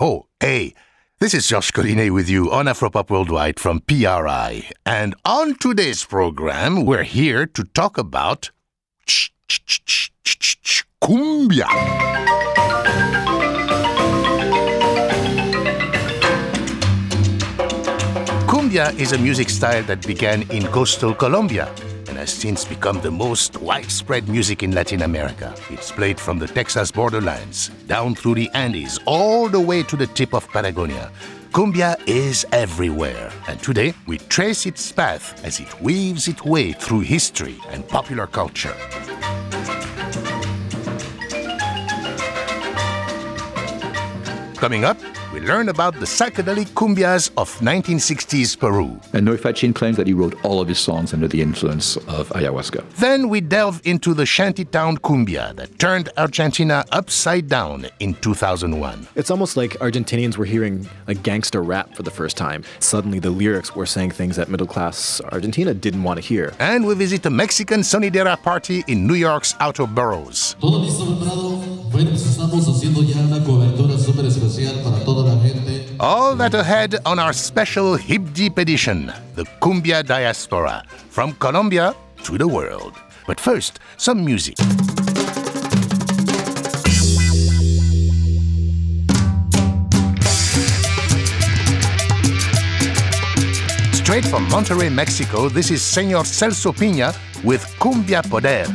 Oh, hey, this is Georges Collinet with you on Afropop Worldwide from PRI. And on today's program, we're here to talk about cumbia. Cumbia is a music style that began in coastal Colombia has since become the most widespread music in Latin America. It's played from the Texas borderlands, down through the Andes, all the way to the tip of Patagonia. Cumbia is everywhere, and today we trace its path as it weaves its way through history and popular culture. Coming up, we learn about the psychedelic cumbias of 1960s Peru. And Noe Fachin claims that he wrote all of his songs under the influence of ayahuasca. Then we delve into the shantytown cumbia that turned Argentina upside down in 2001. It's almost like Argentinians were hearing a gangster rap for the first time. Suddenly, the lyrics were saying things that middle class Argentina didn't want to hear. And we visit a Mexican sonidera party in New York's outer boroughs. All that ahead on our special Hip Deep edition, the Cumbia Diaspora, from Colombia to the world. But first, some music. Straight from Monterrey, Mexico, this is Senor Celso Piña with Cumbia Poder.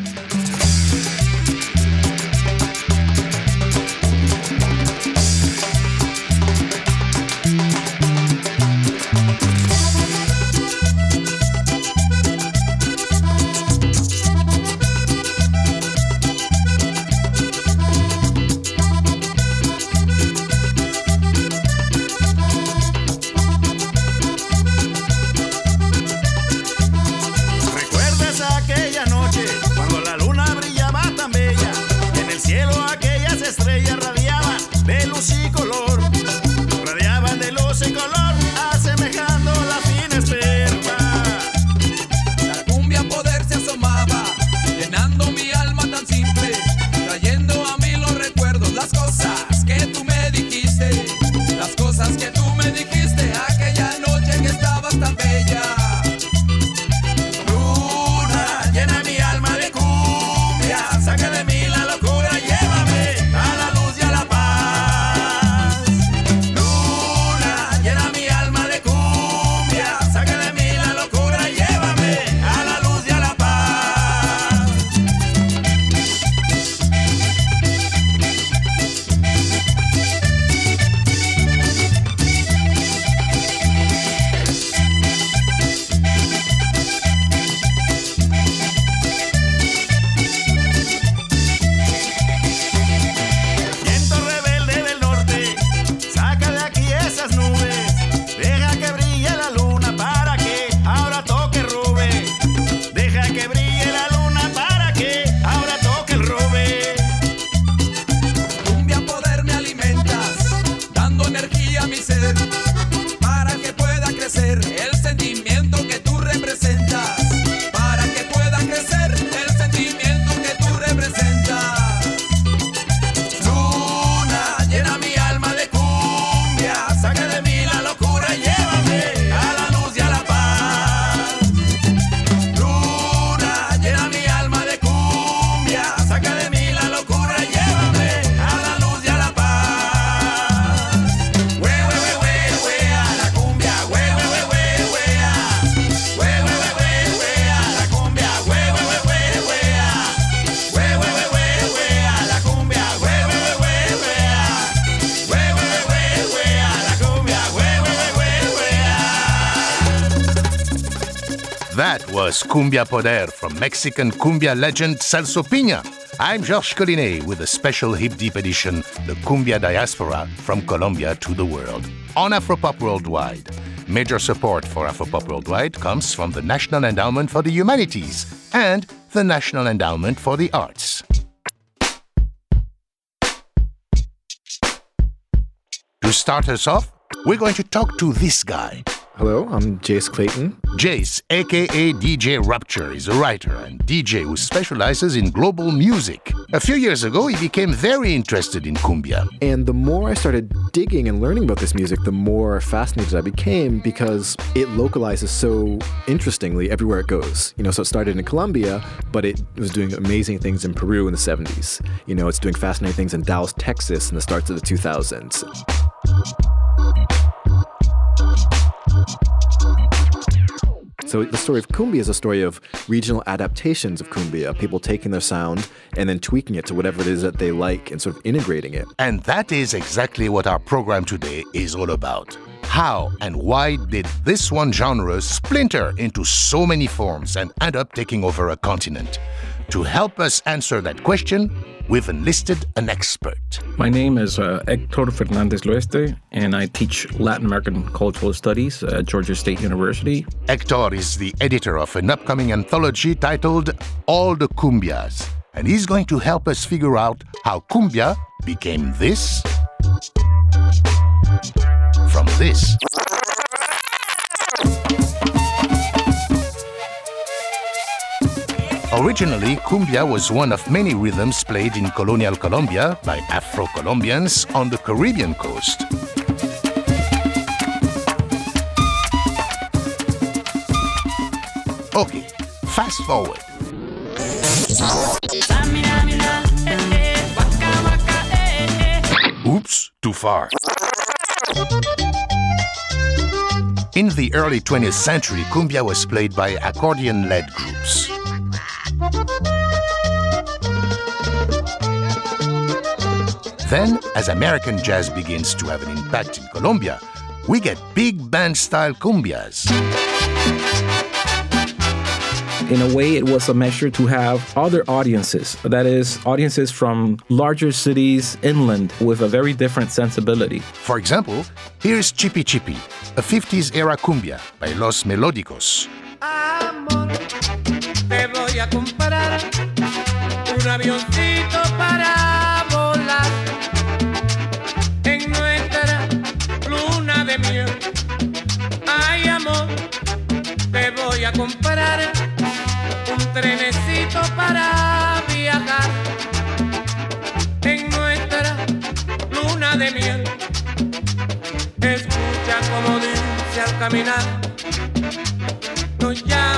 Was Cumbia Poder from Mexican cumbia legend Celso Piña. I'm Georges Collinet with a special Hip Deep edition, the Cumbia Diaspora from Colombia to the world, on Afropop Worldwide. Major support for Afropop Worldwide comes from the National Endowment for the Humanities and the National Endowment for the Arts. To start us off, we're going to talk to this guy. Hello, I'm Jace Clayton. Jace, aka DJ Rupture, is a writer and DJ who specializes in global music. A few years ago, he became very interested in cumbia. And the more I started digging and learning about this music, the more fascinated I became because it localizes so interestingly everywhere it goes. You know, so it started in Colombia, but it was doing amazing things in Peru in the 70s. You know, it's doing fascinating things in Dallas, Texas in the starts of the 2000s. So the story of cumbia is a story of regional adaptations of cumbia, people taking their sound and then tweaking it to whatever it is that they like and sort of integrating it. And that is exactly what our program today is all about. How and why did this one genre splinter into so many forms and end up taking over a continent? To help us answer that question, we've enlisted an expert. My name is uh, Hector Fernandez L'Hoeste, and I teach Latin American Cultural Studies at Georgia State University. Hector is the editor of an upcoming anthology titled All the Cumbias, and he's going to help us figure out how cumbia became this from this. Originally, cumbia was one of many rhythms played in colonial Colombia by Afro Colombians on the Caribbean coast. Okay, fast forward. Oops, too far. In the early 20th century, cumbia was played by accordion led groups. Then, as American jazz begins to have an impact in Colombia, we get big band style cumbias. In a way, it was a measure to have other audiences, that is, audiences from larger cities inland with a very different sensibility. For example, here's Chippy Chippy, a 50s era cumbia by Los Melódicos. Amor, te voy a comprar un avioncito para volar en nuestra luna de miel. Ay, amor, te voy a comprar un trenecito para viajar en nuestra luna de miel. Escucha como dice al caminar nos llama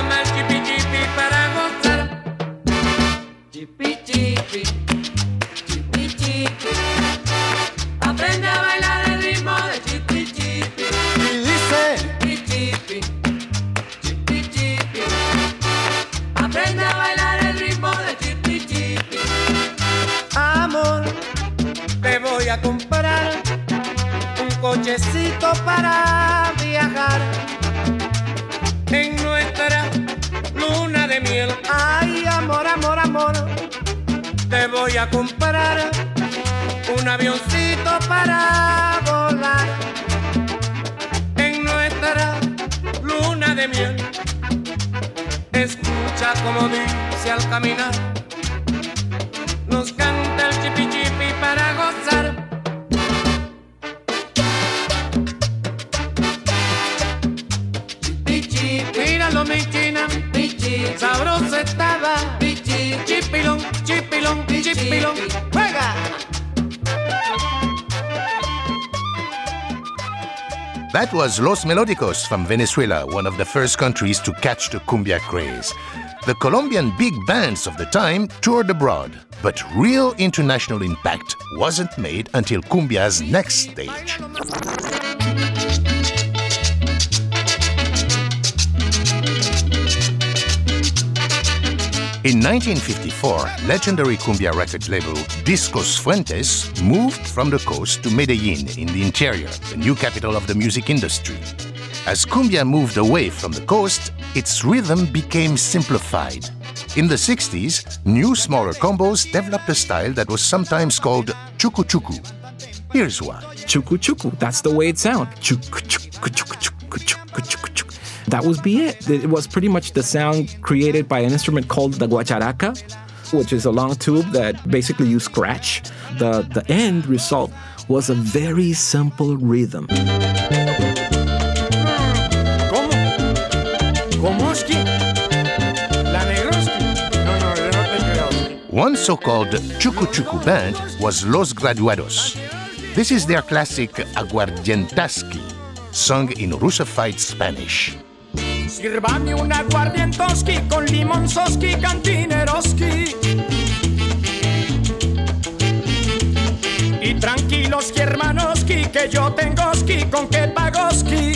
was Los Melódicos from Venezuela, one of the first countries to catch the cumbia craze. The Colombian big bands of the time toured abroad, but real international impact wasn't made until cumbia's next stage. In 1954, legendary cumbia record label Discos Fuentes moved from the coast to Medellin in the interior, the new capital of the music industry. As cumbia moved away from the coast, its rhythm became simplified. In the 60s, new smaller combos developed a style that was sometimes called chucu chucu. Here's why. Chuku chuku, that's the way it sounds. Chuku chuku chuku chuku chuku chuku chuku. That was be it. It was pretty much the sound created by an instrument called the guacharaca, which is a long tube that basically you scratch. The the end result was a very simple rhythm. negroski. La negroski. No, no, yo no te creo. One so called Chucu Chucu band was Los Graduados. This is their classic Aguardientaski, sung in Russified Spanish. Sírvame un aguardientoski con limonzoski cantineroski. Y tranquilos hermanoski que yo tengo ski con que pagoski.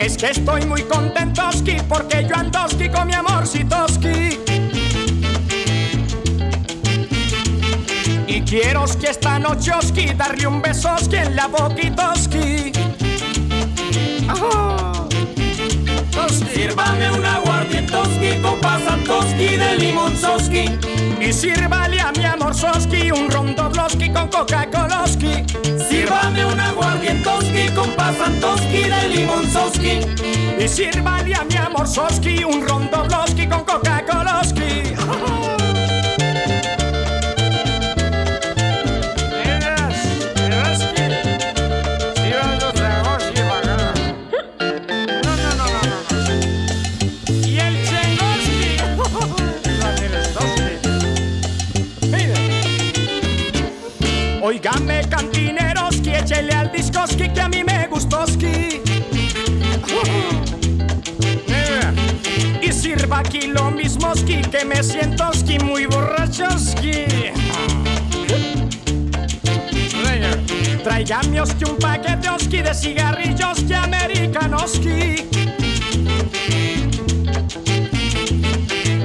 Es que estoy muy contentoski porque yo andoski con mi amorcitoski. Y quiero que esta noche oski darle un besoski en la boquitoski. Sírvame un aguardientoski con pasantoski de limonzoski. Y sírvale a mi amor soski un rondobloski con Coca-Coloski. Sírvame un aguardientoski con pasantoski de limonzoski. Y sírvale a mi amor soski un rondobloski con Coca-Coloski. Oski, que a mí me gustoski eh. Y sirva aquí lo mismo Oski, que me siento Oski muy borracho Oski. Tráigame Oski un paquete Oski de cigarrillos que americanoski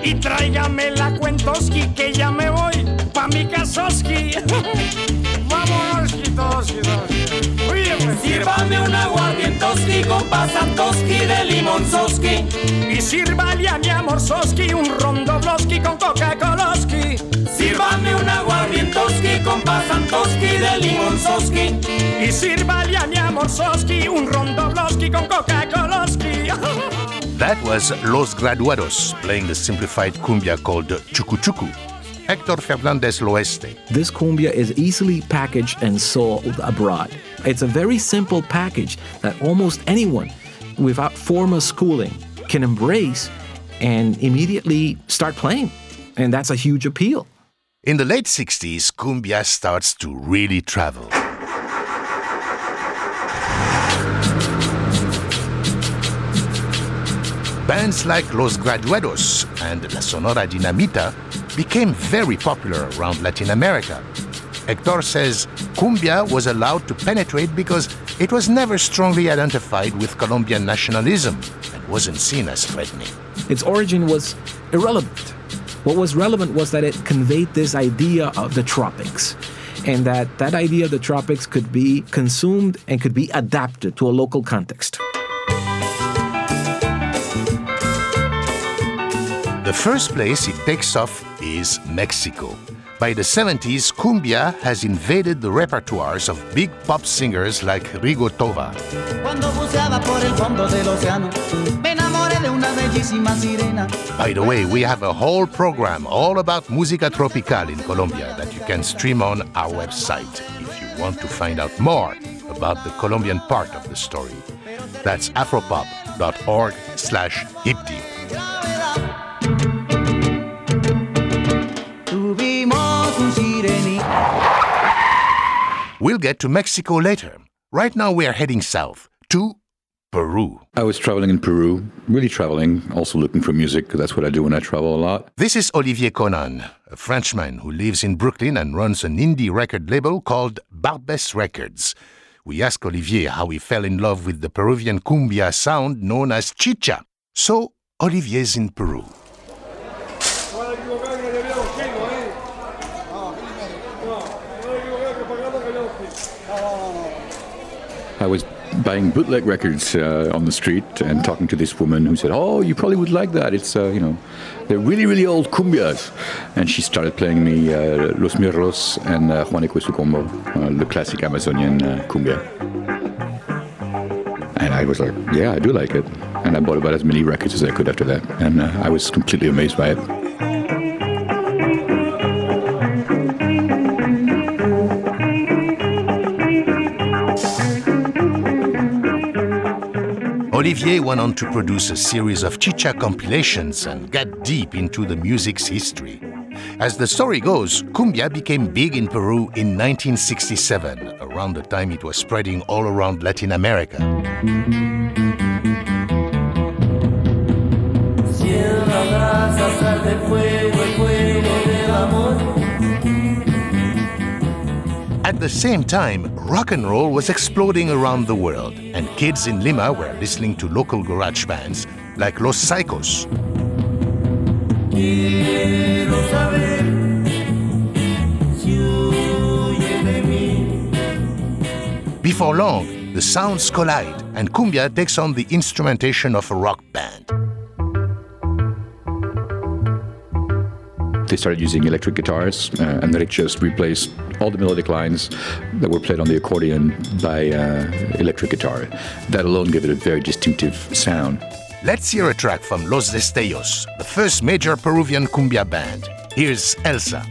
Y tráigame la cuentoski que ya me voy pa' mi casa Oski. Vamos Oski, todos, todos. Sírvame un aguardientoski con pasantoski de limonzoski. Y sírvale a mi amor soski un rondobloski con Coca-Coloski. Sírvame un aguardientoski con pasantoski de limonzoski. Y sírvale a mi amor soski un rondobloski con Coca-Coloski. That was Los Graduados playing the simplified cumbia called Chucu Chucu. Hector Fernandez L'Hoeste. This cumbia is easily packaged and sold abroad. It's a very simple package that almost anyone without formal schooling can embrace and immediately start playing. And that's a huge appeal. In the late 60s, cumbia starts to really travel. Bands like Los Graduados and La Sonora Dinamita became very popular around Latin America. Hector says cumbia was allowed to penetrate because it was never strongly identified with Colombian nationalism and wasn't seen as threatening. Its origin was irrelevant. What was relevant was that it conveyed this idea of the tropics and that that idea of the tropics could be consumed and could be adapted to a local context. The first place it takes off is Mexico. By the 70s, cumbia has invaded the repertoires of big pop singers like Rigo Tovar. Cuando buceaba por el fondo del océano, me enamoré de una bellísima sirena. By the way, we have a whole program all about música tropical in Colombia that you can stream on our website if you want to find out more about the Colombian part of the story. That's afropop.org slash hipdeep. We'll get to Mexico later. Right now we are heading south to Peru. I was traveling in Peru, really traveling, also looking for music, that's what I do when I travel a lot. This is Olivier Conan, a Frenchman who lives in Brooklyn and runs an indie record label called Barbès Records. We asked Olivier how he fell in love with the Peruvian cumbia sound known as chicha. So, Olivier's in Peru. I was buying bootleg records uh, on the street and talking to this woman who said, "Oh, you probably would like that. It's uh, you know, they're really really old cumbias." And she started playing me uh, Los Mirlos and uh, Juaneco su Combo, uh, the classic Amazonian uh, cumbia. And I was like, "Yeah, I do like it." And I bought about as many records as I could after that, and uh, I was completely amazed by it. Olivier went on to produce a series of chicha compilations and got deep into the music's history. As the story goes, cumbia became big in Peru in 1967, around the time it was spreading all around Latin America. At the same time, rock and roll was exploding around the world, and kids in Lima were listening to local garage bands like Los Saicos. Before long, the sounds collide, and cumbia takes on the instrumentation of a rock band. They started using electric guitars, uh, and then it just replaced all the melodic lines that were played on the accordion by uh, electric guitar. That alone gave it a very distinctive sound. Let's hear a track from Los Destellos, the first major Peruvian cumbia band. Here's Elsa.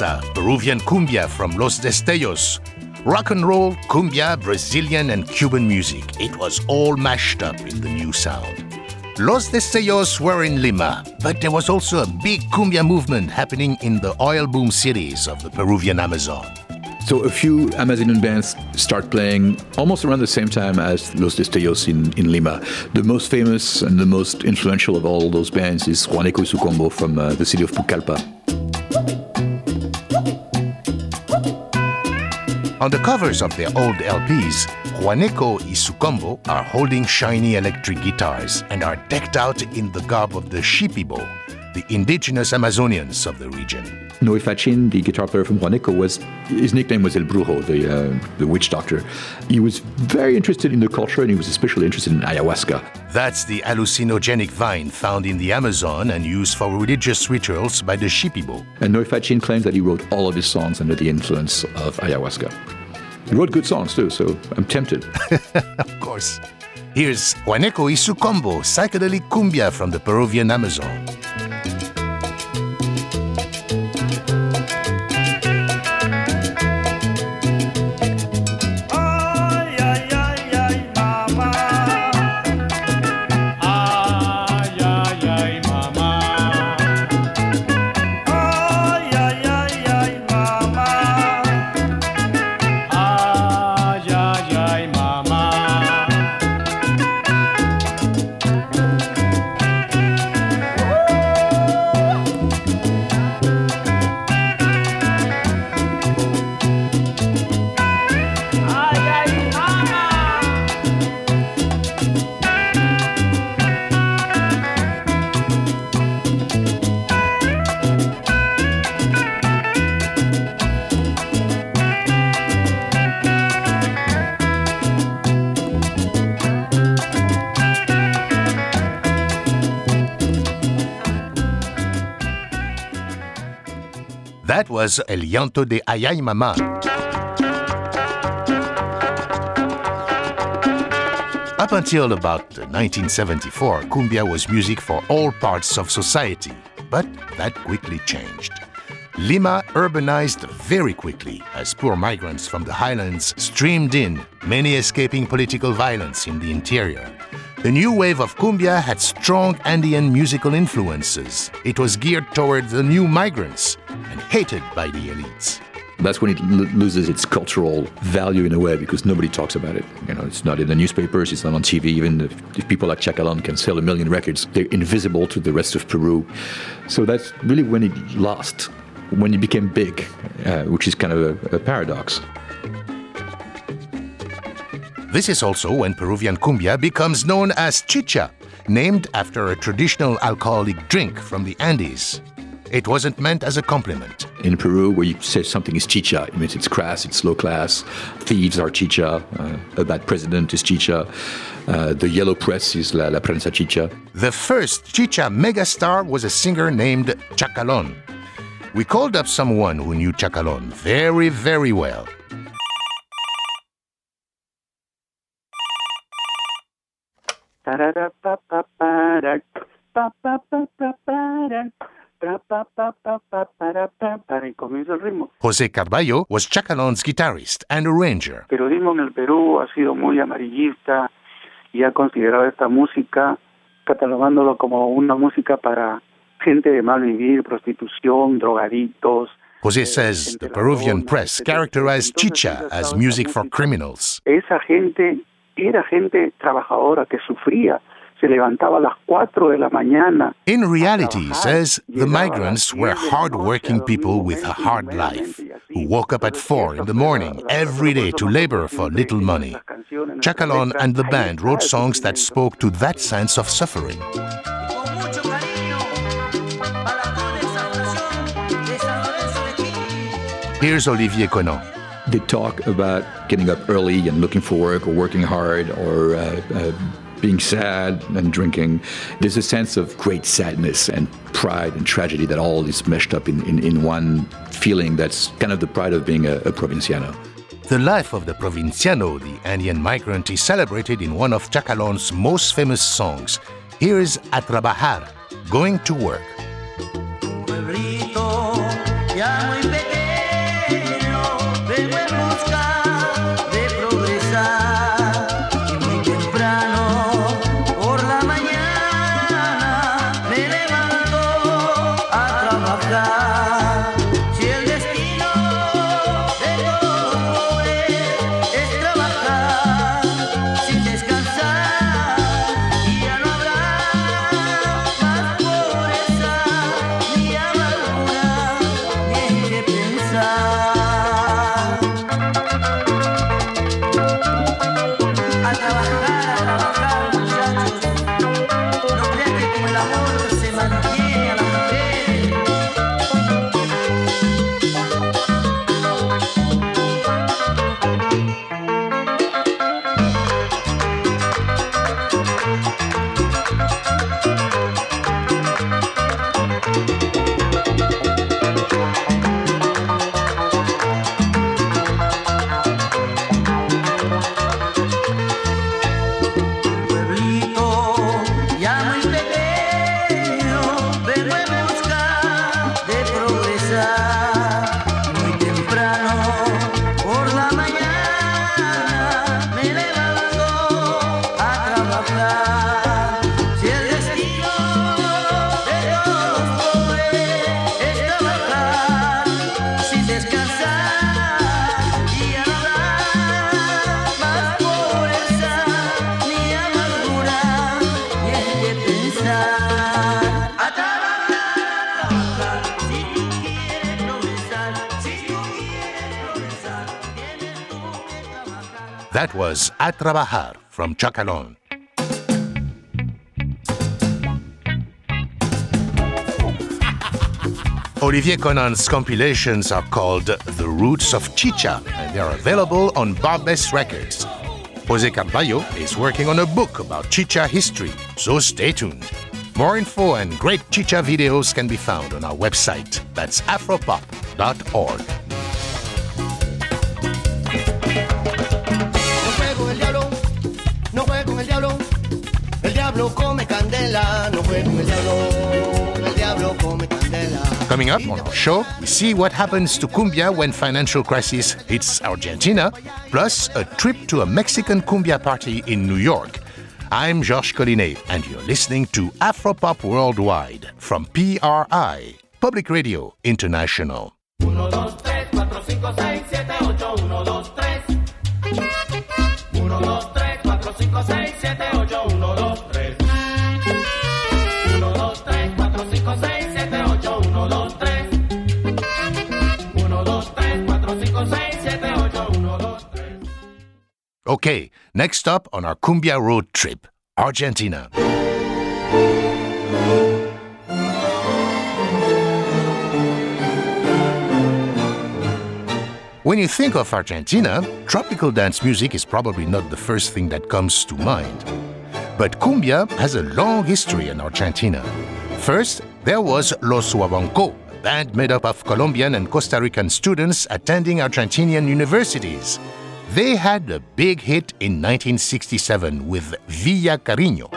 Was Elsa, Peruvian cumbia from Los Destellos. Rock and roll, cumbia, Brazilian, and Cuban music. It was all mashed up in the new sound. Los Destellos were in Lima, but there was also a big cumbia movement happening in the oil boom cities of the Peruvian Amazon. So a few Amazonian bands start playing almost around the same time as Los Destellos in, in Lima. The most famous and the most influential of all those bands is Juaneco Sucombo from uh, the city of Pucallpa. On the covers of their old LPs, Juaneco y Sucombo are holding shiny electric guitars and are decked out in the garb of the Shipibo, the indigenous Amazonians of the region. Noe Fachin, the guitar player from Juaneco, was his nickname was El Brujo, the uh, the witch doctor. He was very interested in the culture, and he was especially interested in ayahuasca. That's the hallucinogenic vine found in the Amazon and used for religious rituals by the Shipibo. And Noe Fachin claims that he wrote all of his songs under the influence of ayahuasca. He wrote good songs too, so I'm tempted. of course. Here's Juaneco y Sucombo, psychedelic cumbia from the Peruvian Amazon. That was El Llanto de Ayay Mama. Up until about 1974, cumbia was music for all parts of society, but that quickly changed. Lima urbanized very quickly as poor migrants from the highlands streamed in, many escaping political violence in the interior. The new wave of cumbia had strong Andean musical influences. It was geared toward the new migrants and hated by the elites. That's when it l- loses its cultural value in a way because nobody talks about it. You know, it's not in the newspapers, it's not on TV. Even if, if people like Chacalon can sell a million records, they're invisible to the rest of Peru. So that's really when it lost, when it became big, uh, which is kind of a, a paradox. This is also when Peruvian cumbia becomes known as chicha, named after a traditional alcoholic drink from the Andes. It wasn't meant as a compliment. In Peru, where you say something is chicha, it means it's crass, it's low class. Thieves are chicha. Uh, a bad president is chicha. Uh, the yellow press is la, la prensa chicha. The first chicha megastar was a singer named Chacalon. We called up someone who knew Chacalon very, very well. Para y comienza el ritmo. Jose Carballo was Chacalon's guitarist and arranger. El periodismo en el Perú ha sido muy amarillista y ha considerado esta música catalogándolo como una música para gente de mal vivir, prostitución, drogadictos. Jose says the Peruvian press characterized chicha as music for criminals. Esa gente era gente trabajadora que sufría, se levantaba a las 4 de la mañana. In reality, he says, the migrants were hard-working people with a hard life, who woke up at 4 in the morning every day to labor for little money. Chacalon and the band wrote songs that spoke to that sense of suffering. Here's Olivier Conan. They talk about getting up early and looking for work or working hard or uh, uh, being sad and drinking. There's a sense of great sadness and pride and tragedy that all is meshed up in, in, in one feeling that's kind of the pride of being a, a provinciano. The life of the provinciano, the Andean migrant, is celebrated in one of Chacalon's most famous songs. Here is A Trabajar, Going to Work. Trabajar from Chacalon. Olivier Conan's compilations are called The Roots of Chicha, and they are available on Barbes Records. Jose Carballo is working on a book about Chicha history, so stay tuned. More info and great Chicha videos can be found on our website. That's afropop.com. diablo come candela, no juego con el diablo. El diablo come candela. Coming up on our show, we see what happens to cumbia when financial crisis hits Argentina, plus a trip to a Mexican cumbia party in New York. I'm Georges Collinet, and you're listening to Afropop Worldwide from PRI, Public Radio International. 1, 2, 3, 4, 5, 6, 7, 8, 1, 2, 3. 1, 2, 3, 4, 5, 6, 7, 8, 1, 2, Okay, next up on our cumbia road trip, Argentina. When you think of Argentina, tropical dance music is probably not the first thing that comes to mind. But cumbia has a long history in Argentina. First, there was Los Wawanco, a band made up of Colombian and Costa Rican students attending Argentinian universities. They had a big hit in 1967 with Villa Cariño.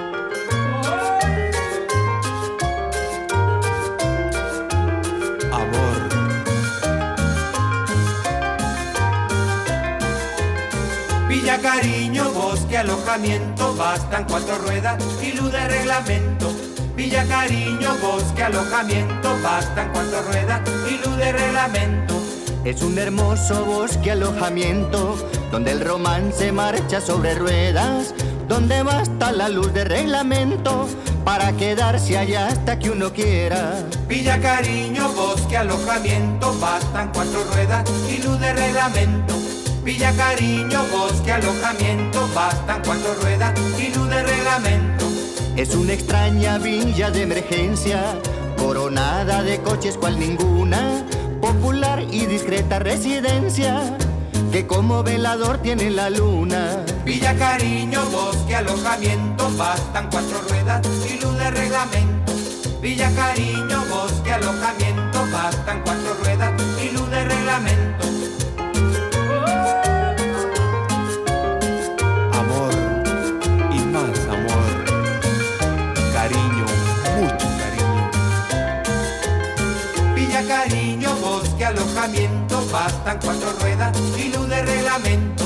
Villa Cariño, bosque, alojamiento, bastan cuatro ruedas y luz de reglamento. Villa Cariño, bosque, alojamiento, bastan cuatro ruedas y luz de reglamento. Es un hermoso bosque alojamiento donde el romance marcha sobre ruedas, donde basta la luz de reglamento para quedarse allá hasta que uno quiera. Villa Cariño, bosque, alojamiento, bastan cuatro ruedas y luz de reglamento. Villa Cariño, bosque, alojamiento, bastan cuatro ruedas y luz de reglamento. Es una extraña villa de emergencia, coronada de coches cual ninguna, popular y discreta residencia, que como velador tiene la luna. Villa Cariño, bosque, alojamiento, bastan cuatro ruedas y luz de reglamento. Villa Cariño, bosque, alojamiento, bastan cuatro ruedas y luz de reglamento. Alojamiento, bastan cuatro ruedas y luz de reglamento.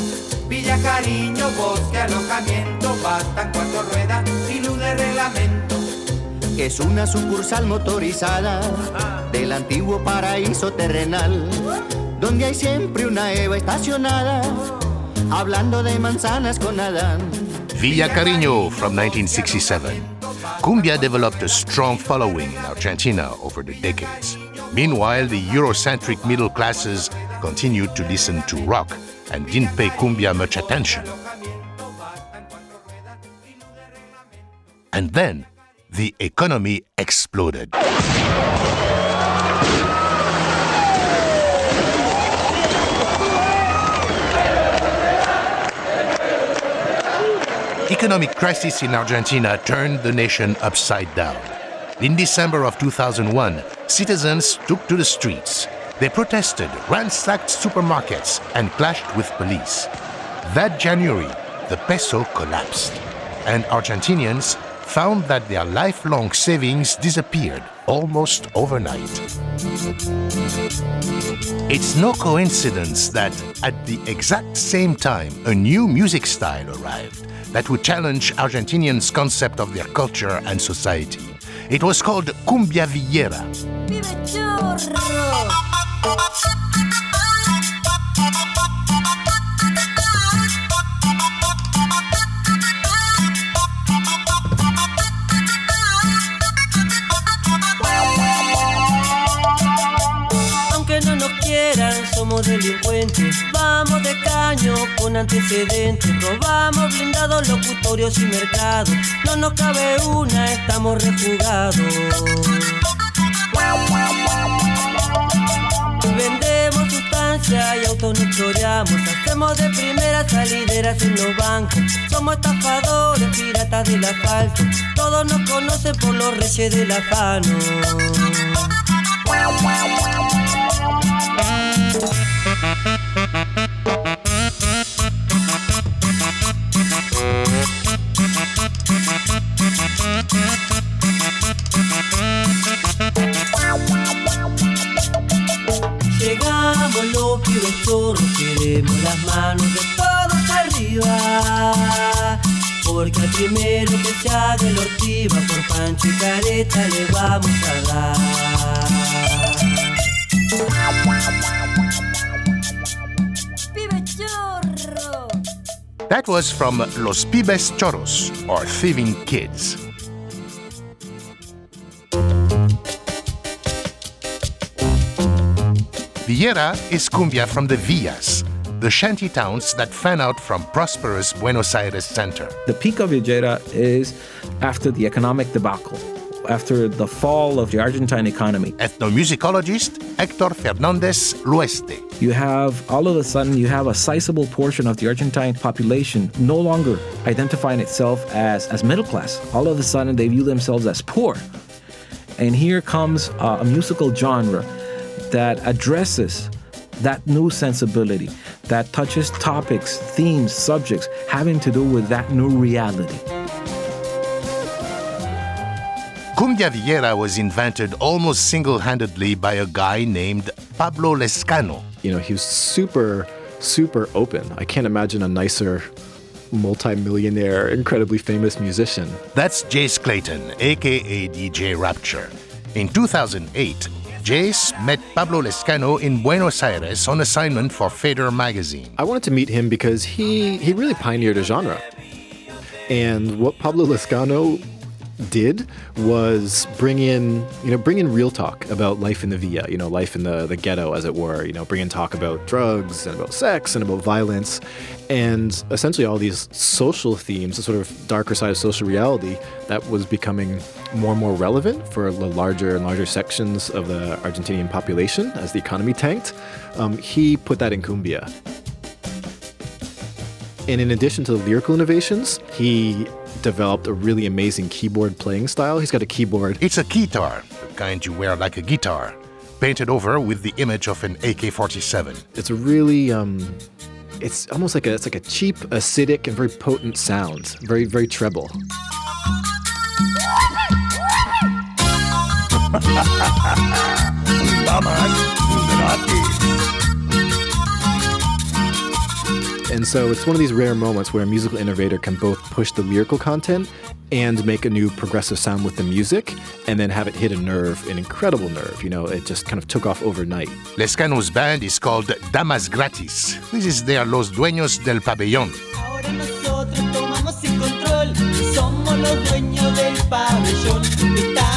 Villa Cariño, bosque, alojamiento, bastan cuatro ruedas y luz de reglamento. Es una sucursal motorizada del antiguo paraíso terrenal, donde hay siempre una Eva estacionada, hablando de manzanas con Adán. Villa Cariño from 1967. Cumbia developed a strong following in Argentina over the decades. Meanwhile, the Eurocentric middle classes continued to listen to rock and didn't pay cumbia much attention. And then the economy exploded. Economic crisis in Argentina turned the nation upside down. In December of 2001, citizens took to the streets. They protested, ransacked supermarkets, and clashed with police. That January, the peso collapsed, and Argentinians found that their lifelong savings disappeared almost overnight. It's no coincidence that at the exact same time, a new music style arrived that would challenge Argentinians' concept of their culture and society. It was called cumbia villera. Somos delincuentes. Vamos de caño con antecedentes. Robamos blindados, locutorios y mercados. No nos cabe una, estamos refugados. Vendemos sustancia y autos nos. Hacemos de primeras salideras en los bancos. Somos estafadores, piratas del asfalto. Todos nos conocen por los reyes del afano. Llegamos los pibes chorros, queremos las manos de todos arriba. Porque al primero que se haga el ortiva por Pancho y Careta le vamos a dar. That was from Los Pibes Chorros, or Thieving Kids. Villera is cumbia from the villas, the shanty towns that fan out from prosperous Buenos Aires center. The peak of Villera is after the economic debacle, after the fall of the Argentine economy. Ethnomusicologist Hector Fernandez L'Hoeste. You have all of a sudden you have a sizable portion of the Argentine population no longer identifying itself as as middle class. All of a sudden they view themselves as poor. And here comes uh, a musical genre that addresses that new sensibility, that touches topics, themes, subjects having to do with that new reality. Cumbia Villera was invented almost single handedly by a guy named Pablo Lescano. You know, he was super, super open. I can't imagine a nicer multimillionaire, incredibly famous musician. That's Jace Clayton, aka DJ Rupture. In 2008, Jace met Pablo Lescano in Buenos Aires on assignment for Fader magazine. I wanted to meet him because he, he really pioneered a genre. And what Pablo Lescano did was bring in, you know, bring in real talk about life in the villa, you know, life in the, the ghetto, as it were, you know, bring in talk about drugs and about sex and about violence and essentially all these social themes, the sort of darker side of social reality that was becoming more and more relevant for the larger and larger sections of the Argentinian population as the economy tanked. Um, he put that in cumbia. And in addition to the lyrical innovations, he developed a really amazing keyboard playing style. He's got a keyboard. It's a guitar, the kind you wear like a guitar, painted over with the image of an AK 47. It's a really, um, it's almost like a, it's like a cheap, acidic, and very potent sound. Very, very treble. And so it's one of these rare moments where a musical innovator can both push the lyrical content and make a new progressive sound with the music and then have it hit a nerve, an incredible nerve. You know, it just kind of took off overnight. Lescano's band is called Damas Gratis. This is their Los Dueños del Pabellón. Ahora nosotros tomamos el control, somos los dueños del pabellón.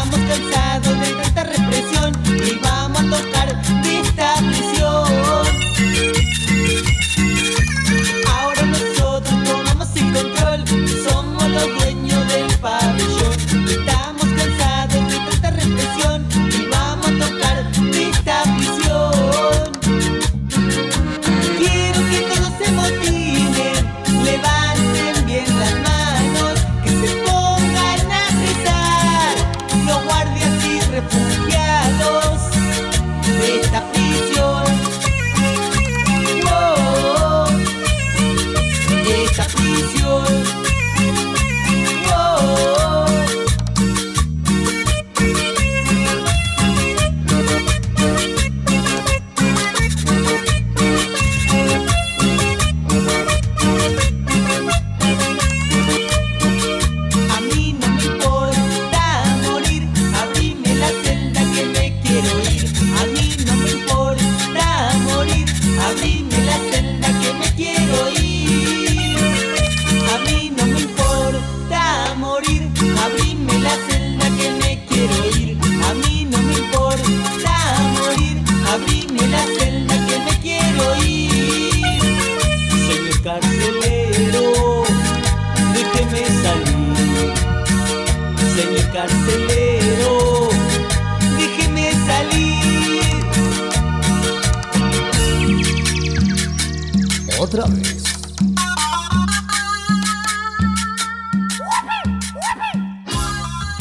Otra vez.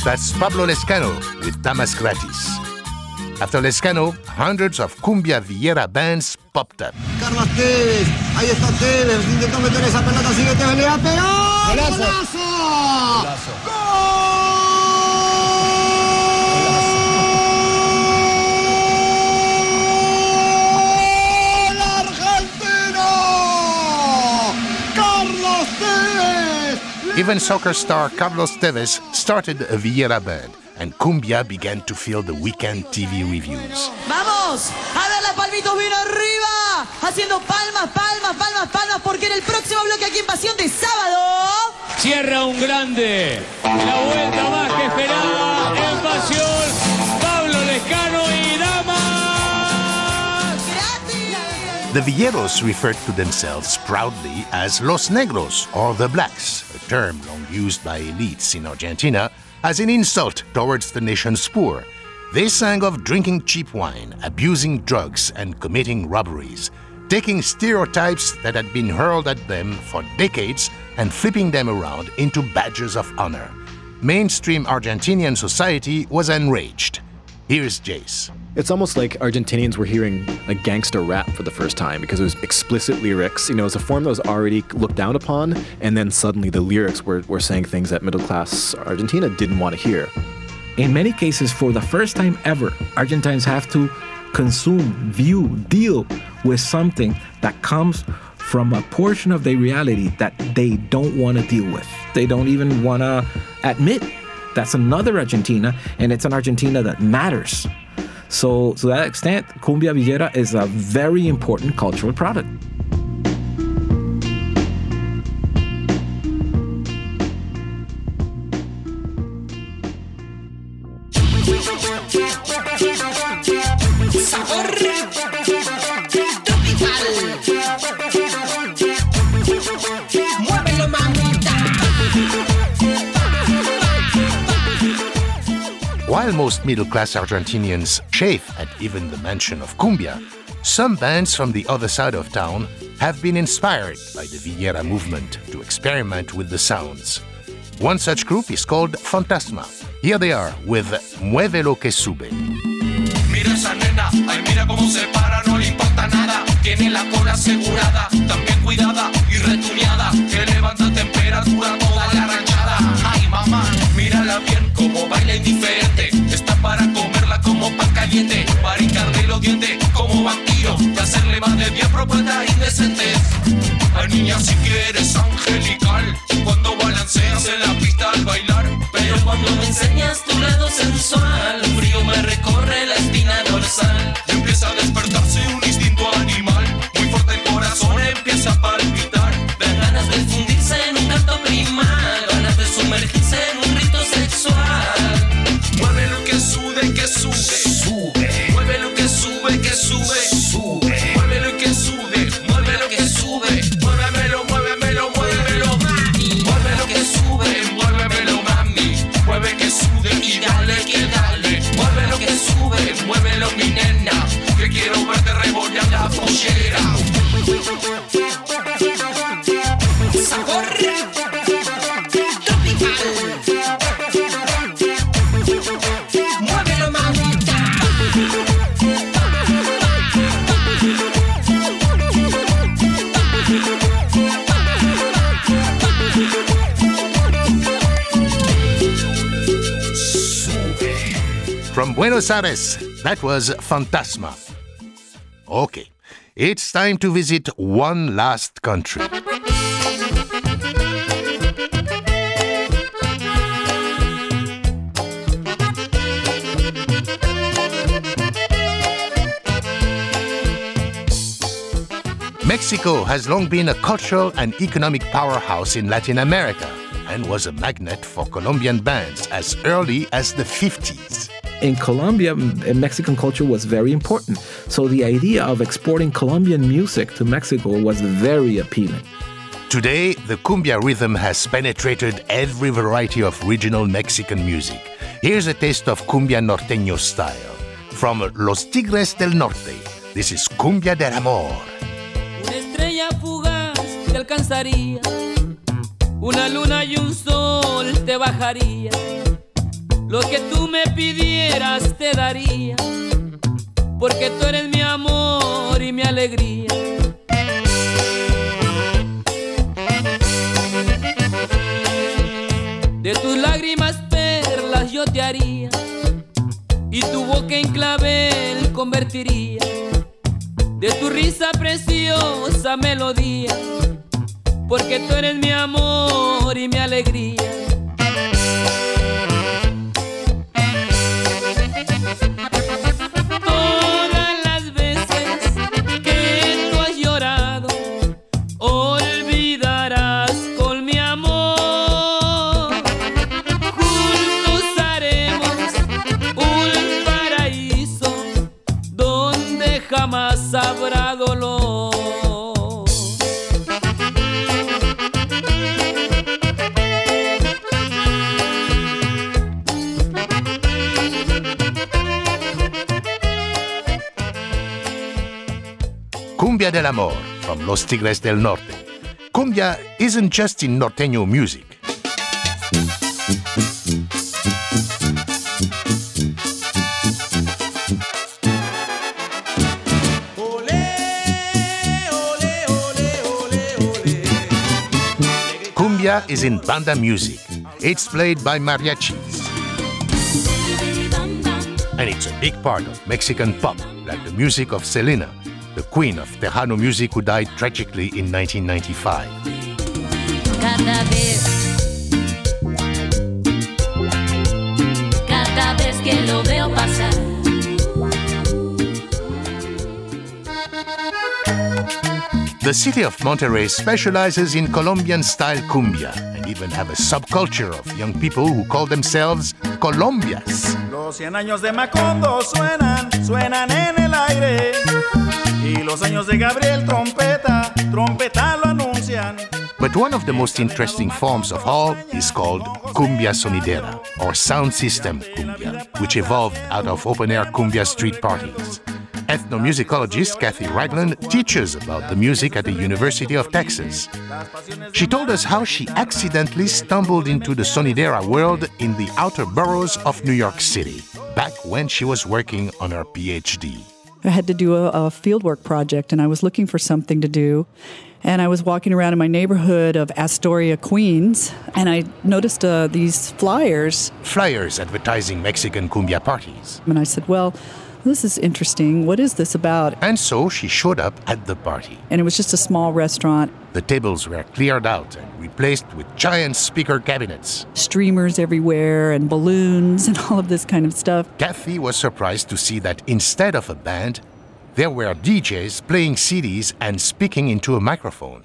That's Pablo Lescano with Damas Gratis. After Lescano, hundreds of cumbia villera bands popped up. Carlos Tevez, ahí está Tevez, intentó meter esa pelota, sigue Tevez, le va a pegar. Golazo. ¡Golazo! Even soccer star Carlos Tevez started a villera band, and cumbia began to fill the weekend TV reviews. Vamos, a ver la palmitos bien arriba, haciendo palmas, palmas, palmas, palmas, porque en el próximo bloque aquí en Pasión de Sábado. Cierra un grande. La vuelta más que esperada en pasión. Pablo Lescano The Villeros referred to themselves proudly as Los Negros, or the Blacks, a term long used by elites in Argentina as an insult towards the nation's poor. They sang of drinking cheap wine, abusing drugs, and committing robberies, taking stereotypes that had been hurled at them for decades and flipping them around into badges of honor. Mainstream Argentinian society was enraged. Here's Jace. It's almost like Argentinians were hearing a gangster rap for the first time because it was explicit lyrics. You know, it's a form that was already looked down upon, and then suddenly the lyrics were, were saying things that middle class Argentina didn't want to hear. In many cases, for the first time ever, Argentines have to consume, view, deal with something that comes from a portion of their reality that they don't want to deal with. They don't even want to admit that's another Argentina, and it's an Argentina that matters. So, to that extent, Cumbia Villera is a very important cultural product. Most middle class Argentinians chafe at even the mention of cumbia, some bands from the other side of town have been inspired by the Villera movement to experiment with the sounds. One such group is called Fantasma. Here they are with Mueve lo que sube. Mira esa nena, ay mira cómo se para, no le importa nada. Tiene la cola asegurada, también cuidada y. Que levanta temperatura toda la ranchada. Ay mamá, mírala bien como baila indiferente. Caliente, para hincarle los dientes como vampiro y hacerle más de 10 propuestas indecentes. Ay niña, si quieres angelical, cuando balanceas en la pista al bailar. Pero cuando me enseñas tu lado sensual, frío me recorre la espina dorsal. That was Fantasma. Okay, it's time to visit one last country. Mexico has long been a cultural and economic powerhouse in Latin America and was a magnet for Colombian bands as early as the 50s. In Colombia, Mexican culture was very important. So the idea of exporting Colombian music to Mexico was very appealing. Today, the cumbia rhythm has penetrated every variety of regional Mexican music. Here's a taste of cumbia norteño style. From Los Tigres del Norte, this is Cumbia del Amor. Una estrella fugaz te alcanzaría, una luna y un sol te bajaría. Lo que tú me pidieras te daría, porque tú eres mi amor y mi alegría. De tus lágrimas perlas yo te haría y tu boca en clavel convertiría. De tu risa preciosa melodía, porque tú eres mi amor y mi alegría. Cumbia del Amor from Los Tigres del Norte. Cumbia isn't just in norteño music. Cumbia is in banda music. It's played by mariachis. And it's a big part of Mexican pop, like the music of Selena, the queen of Tejano music who died tragically in 1995. Cada vez, cada vez que lo veo pasar. The city of Monterrey specializes in Colombian style cumbia and even have a subculture of young people who call themselves Colombias. Los cien años de Macondo suenan, suenan en el aire. Los años de Gabriel Trompeta, trompeta lo anuncian. But one of the most interesting forms of all is called cumbia sonidera, or sound system cumbia, which evolved out of open air cumbia street parties. Ethnomusicologist Cathy Ragland teaches about the music at the University of Texas. She told us how she accidentally stumbled into the sonidera world in the outer boroughs of New York City, back when she was working on her PhD. I had to do a, a fieldwork project and I was looking for something to do. And I was walking around in my neighborhood of Astoria, Queens, and I noticed uh, these flyers. Flyers advertising Mexican cumbia parties. And I said, Well, this is interesting. What is this about? And so she showed up at the party. And it was just a small restaurant, The tables were cleared out and replaced with giant speaker cabinets. streamers everywhere, and balloons, and all of this kind of stuff. Cathy was surprised to see that instead of a band, there were DJs playing CDs and speaking into a microphone.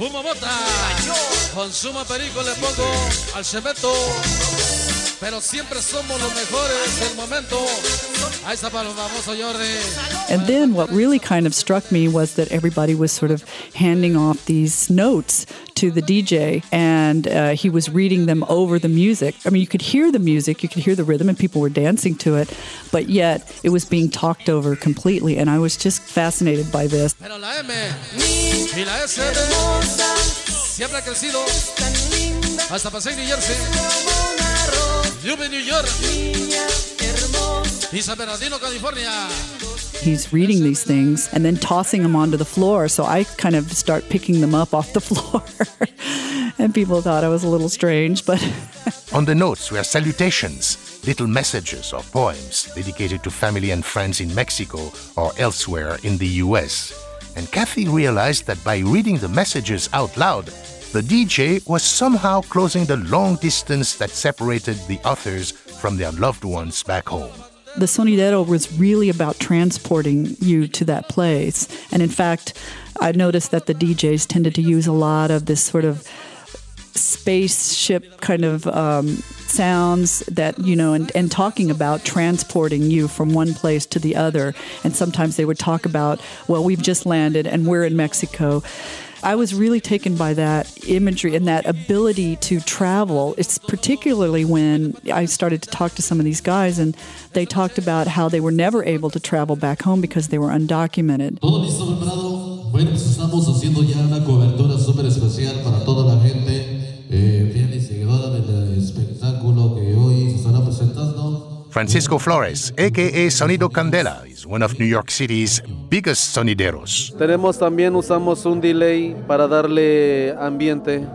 Fumo mota, consumo perico, le pongo al cemento. Pero siempre somos los mejores del momento. Ahí está para el famoso Jordi. And then what really kind of struck me was that everybody was sort of handing off these notes to the DJ and uh, he was reading them over the music. I mean, you could hear the music, you could hear the rhythm, and people were dancing to it, but yet it was being talked over completely. And I was just fascinated by this. Pero la M y siempre ha crecido hasta Paseo New Jersey, Yubi, New York y San Bernardino, California. He's reading these things and then tossing them onto the floor. So I kind of start picking them up off the floor. and people thought I was a little strange, but On the notes were salutations, little messages or poems dedicated to family and friends in Mexico or elsewhere in the US. And Cathy realized that by reading the messages out loud, the DJ was somehow closing the long distance that separated the authors from their loved ones back home. the sonidero was really about transporting you to that place. And in fact, I noticed that the DJs tended to use a lot of this sort of spaceship kind of um, sounds that you know and, and talking about transporting you from one place to the other and sometimes they would talk about well we've just landed and we're in mexico I was really taken by that imagery and that ability to travel. It's particularly when I started to talk to some of these guys and they talked about how they were never able to travel back home because they were undocumented. Francisco Flores, aka Sonido Candela, is one of New York City's biggest sonideros. Tenemos también, usamos un delay para darle ambiente.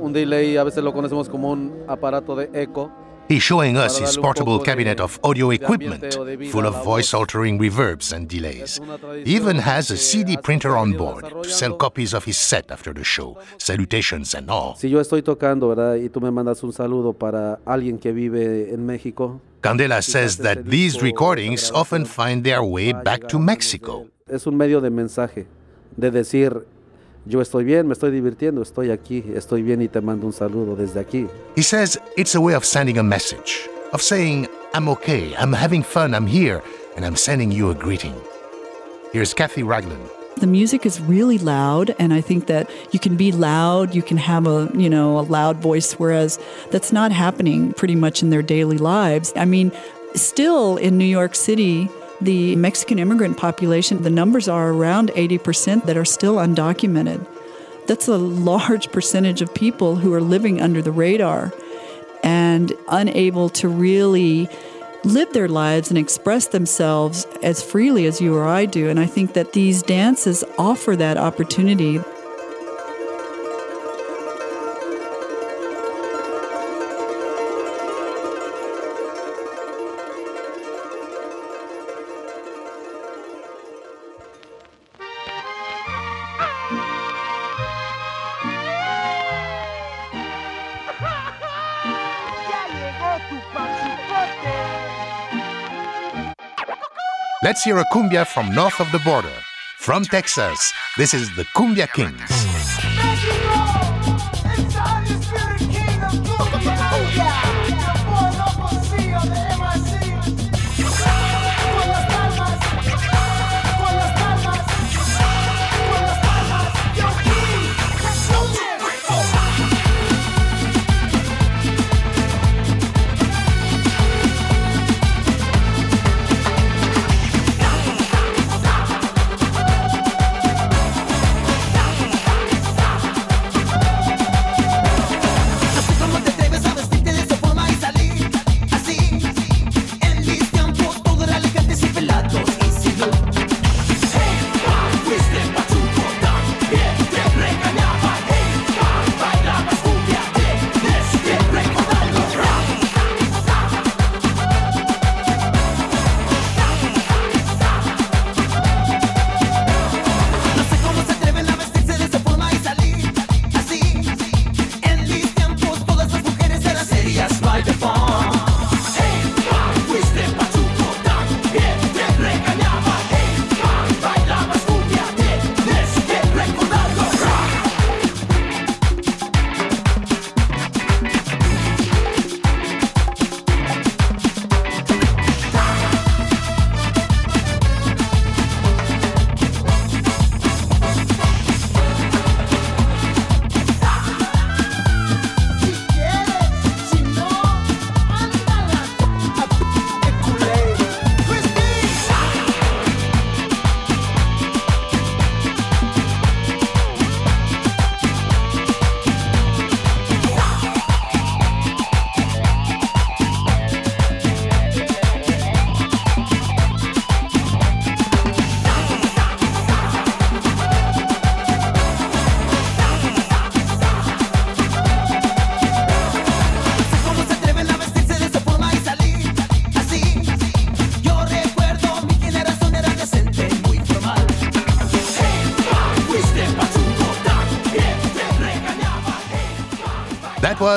Un delay a veces lo conocemos como un aparato de eco. He's showing us his portable cabinet of audio equipment, full of voice altering reverbs and delays. He even has a CD printer on board to sell copies of his set after the show, salutations and all. Si yo estoy tocando, ¿verdad? Y tú me mandas un saludo para alguien que vive en México. Candela says that these recordings often find their way back to Mexico. Es un medio de mensaje, de decir, yo estoy bien, me estoy divirtiendo, estoy aquí, estoy bien y te mando un saludo desde aquí. He says it's a way of sending a message, of saying, I'm okay, I'm having fun, I'm here, and I'm sending you a greeting. Here's Cathy Ragland. The music is really loud and i think that you can be loud you can have a you know a loud voice whereas that's not happening pretty much in their daily lives. I mean still in new york city the mexican immigrant population the numbers are around 80% that are still undocumented. That's a large percentage of people who are living under the radar and unable to really live their lives and express themselves as freely as you or I do. And I think that these dances offer that opportunity. Let's hear a cumbia from north of the border. From Texas, this is the Cumbia Kings.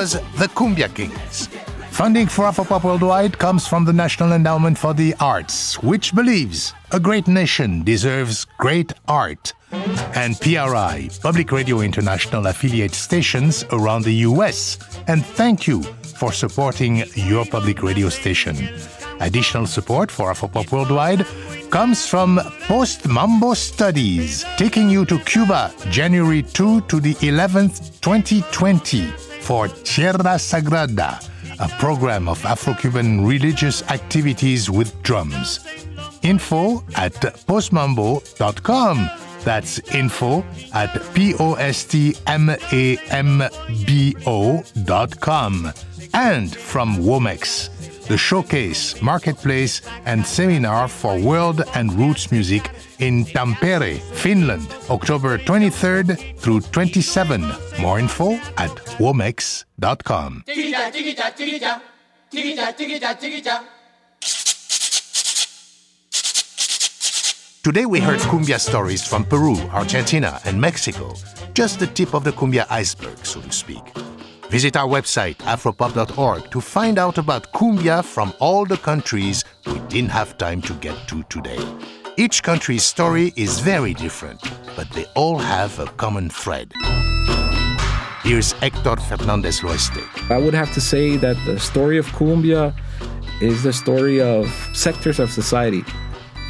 Was the Cumbia Kings. Funding for Afropop Worldwide comes from the National Endowment for the Arts, which believes a great nation deserves great art. And PRI, Public Radio International affiliate stations around the US. And thank you for supporting your public radio station. Additional support for Afropop Worldwide comes from Post Mambo Studies, taking you to Cuba January 2 to the 11th, 2020 for Tierra Sagrada, a program of Afro Cuban religious activities with drums. Info at postmambo.com. That's info at P-O-S-T-M-A-M-B-O dot com. And from Womex, the showcase, marketplace, and seminar for world and roots music in Tampere, Finland, October 23rd through 27. More info at womex.com. Today we heard cumbia stories from Peru, Argentina, and Mexico. Just the tip of the cumbia iceberg, so to speak. Visit our website, afropop.org, to find out about cumbia from all the countries we didn't have time to get to today. Each country's story is very different, but they all have a common thread. Here's Hector Fernandez L'Hoeste. I would have to say that the story of cumbia is the story of sectors of society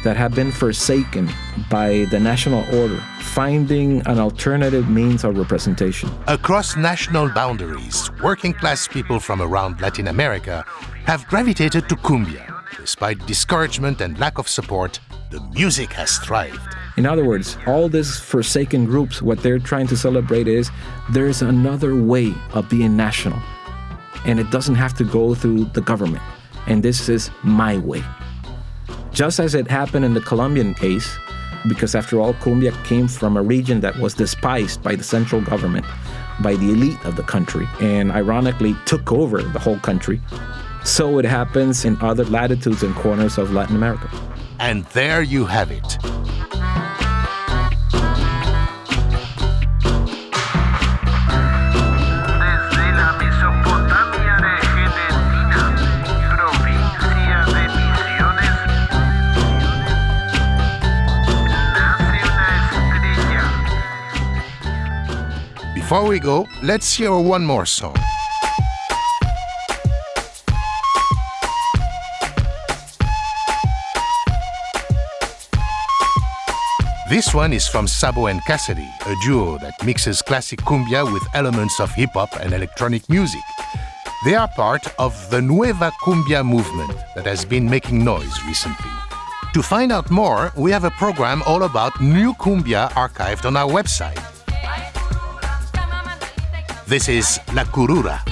that have been forsaken by the national order, finding an alternative means of representation. Across national boundaries, working class people from around Latin America have gravitated to cumbia. Despite discouragement and lack of support, the music has thrived. In other words, all these forsaken groups, what they're trying to celebrate is there's another way of being national. And it doesn't have to go through the government. And this is my way. Just as it happened in the Colombian case, because after all, Colombia came from a region that was despised by the central government, by the elite of the country, and ironically took over the whole country. So it happens in other latitudes and corners of Latin America. And there you have it. Before we go, let's hear one more song. This one is from Sabo and Cassidy, a duo that mixes classic cumbia with elements of hip hop and electronic music. They are part of the Nueva Cumbia movement that has been making noise recently. To find out more, we have a program all about new cumbia archived on our website. This is La Curura.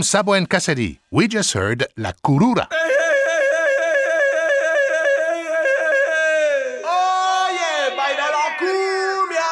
From Sabo and Cassidy, we just heard La Curura. Oye, baila la cumbia.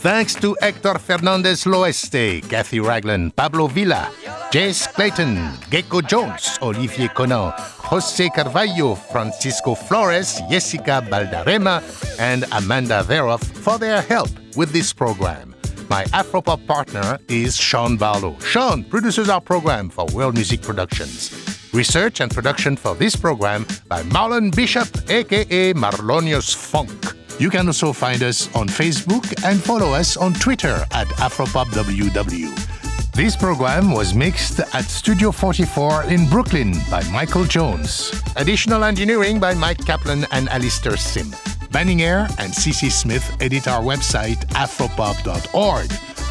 Thanks to Hector Fernandez L'Hoeste, Cathy Ragland, Pablo Villa, Jace Clayton, Geko Jones, Olivier Conan, Jose Carvalho, Francisco Flores, Jessica Baldarema, and Amanda Veroff for their help with this program. My Afropop partner is Sean Barlow. Sean produces our program for World Music Productions. Research and production for this program by Marlon Bishop, aka Marlonius Funk. You can also find us on Facebook and follow us on Twitter at AfropopWW. This program was mixed at Studio 44 in Brooklyn by Michael Jones. Additional engineering by Mike Kaplan and Alistair Sim. Banning Eyre and CC Smith edit our website afropop.org.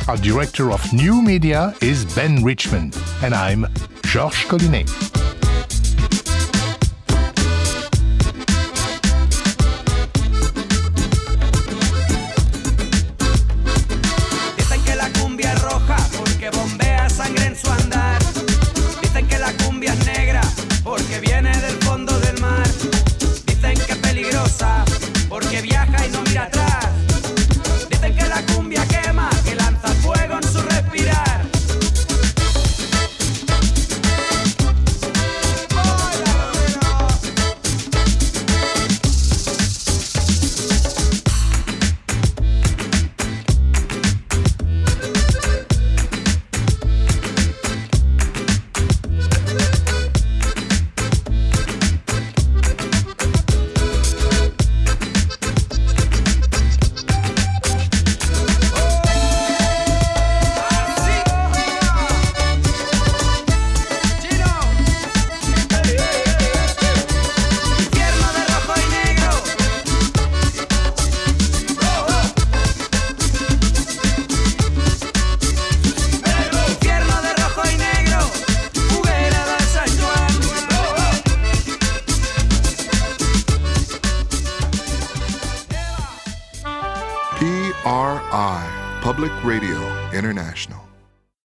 Our director of new media is Ben Richmond, and I'm Georges Collinet.